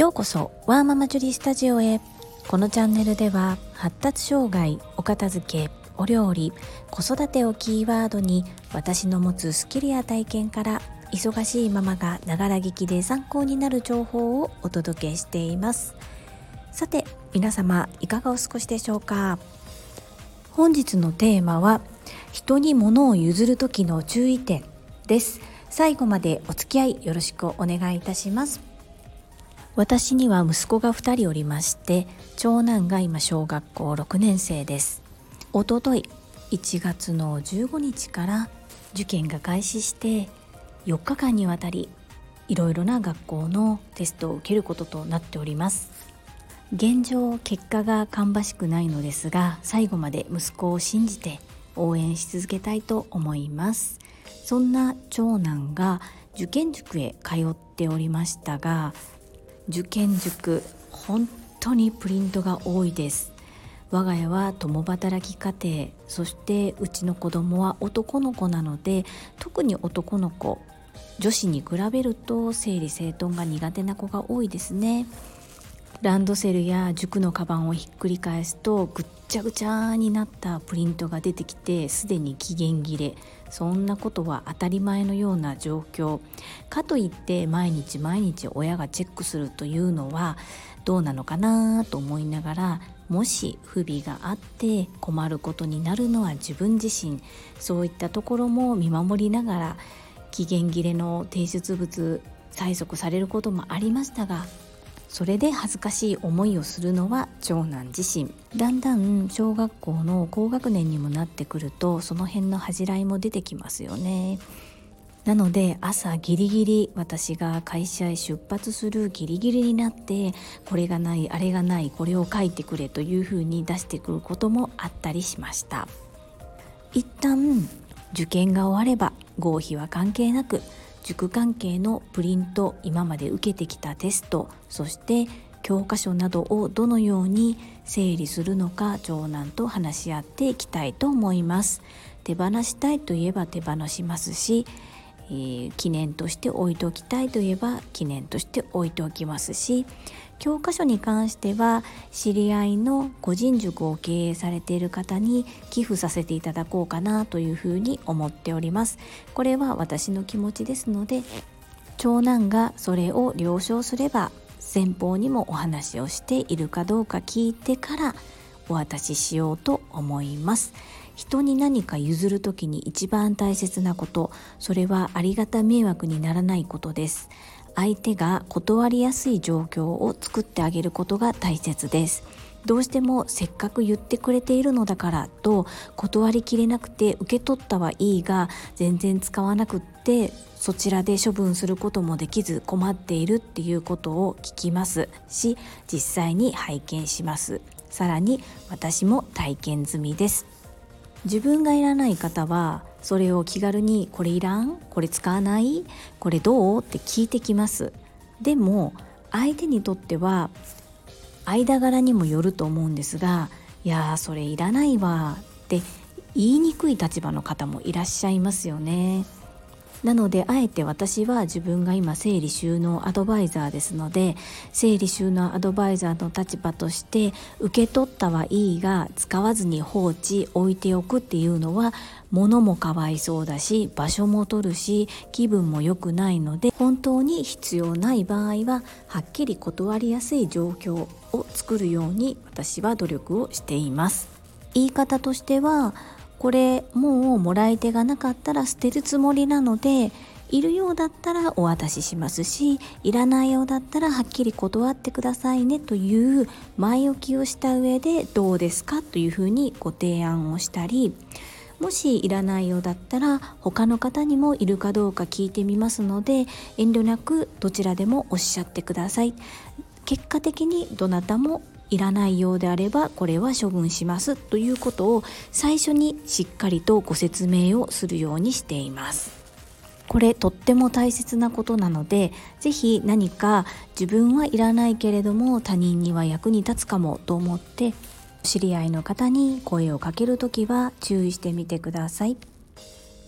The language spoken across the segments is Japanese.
ようこそワーママジュリスタジオへ。このチャンネルでは発達障害お片付けお料理子育てをキーワードに私の持つスキルや体験から忙しいママがながら聞きで参考になる情報をお届けしています。さて皆様いかがお過ごしでしょうか？本日のテーマは人に物を譲る時の注意点です。最後までお付き合いよろしくお願いいたします。私には息子が2人おりまして長男が今小学校6年生です。おととい1月の15日から受験が開始して4日間にわたりいろいろな学校のテストを受けることとなっております。現状結果が芳しくないのですが最後まで息子を信じて応援し続けたいと思います。そんな長男が受験塾へ通っておりましたが受験塾本当にプリントが多いです。我が家は共働き家庭そしてうちの子供は男の子なので特に男の子女子に比べると整理整頓が苦手な子が多いですね。ランドセルや塾のカバンをひっくり返すとぐっちゃぐちゃになったプリントが出てきてすでに期限切れそんなことは当たり前のような状況。かといって毎日毎日親がチェックするというのはどうなのかなと思いながらもし不備があって困ることになるのは自分自身そういったところも見守りながら期限切れの提出物催促されることもありましたがそれで恥ずかしい思いをするのは長男自身。だんだん小学校の高学年にもなってくるとその辺の恥じらいも出てきますよね。なので朝ギリギリ私が会社へ出発するギリギリになってこれがないあれがないこれを書いてくれというふうに出してくることもあったりしました。一旦受験が終われば合否は関係なく塾関係のプリント今まで受けてきたテストそして教科書などをどのように整理するのか長男と話し合っていきたいと思います。手放したいといえば手放しますし、えー、記念として置いておきたいといえば記念として置いておきますし教科書に関しては知り合いの個人塾を経営されている方に寄付させていただこうかなというふうに思っております。これは私の気持ちですので長男がそれを了承すれば先方にもお話をしているかどうか聞いてからお渡ししようと思います。人に何か譲る時に一番大切なことそれはありがた迷惑にならないことです。相手が断りやすい状況を作ってあげることが大切です。どうしてもせっかく言ってくれているのだからと断りきれなくて受け取ったはいいが全然使わなくってそちらで処分することもできず困っているっていうことを聞きます。し実際に拝見します。さらに私も体験済みです。自分がいらない方はそれを気軽にこれいらん？これ使わない？これどう？って聞いてきます。でも相手にとっては間柄にもよると思うんですがいやそれいらないわって言いにくい立場の方もいらっしゃいますよね。なのであえて私は自分が今整理収納アドバイザーですので整理収納アドバイザーの立場として受け取ったはいいが使わずに放置置いておくっていうのは物もかわいそうだし場所も取るし気分も良くないので本当に必要ない場合ははっきり断りやすい状況を作るように私は努力をしています。言い方としてはこれもうもらい手がなかったら捨てるつもりなのでいるようだったらお渡ししますしいらないようだったらはっきり断ってくださいねという前置きをした上でどうですかというふうにご提案をしたりもしいらないようだったら他の方にもいるかどうか聞いてみますので遠慮なくどちらでもおっしゃってください。結果的にどなたもいらないようであればこれは処分します。ということを最初にしっかりとご説明をするようにしています。これとっても大切なことなので是非何か自分はいらないけれども他人には役に立つかもと思って知り合いの方に声をかけるときは注意してみてください。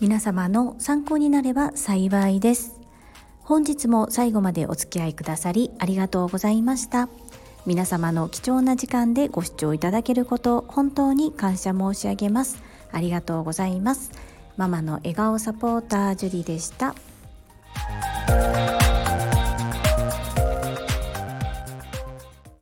皆様の参考になれば幸いです。本日も最後までお付き合いくださりありがとうございました。皆様の貴重な時間でご視聴いただけること本当に感謝申し上げますありがとうございますママの笑顔サポータージュリでした。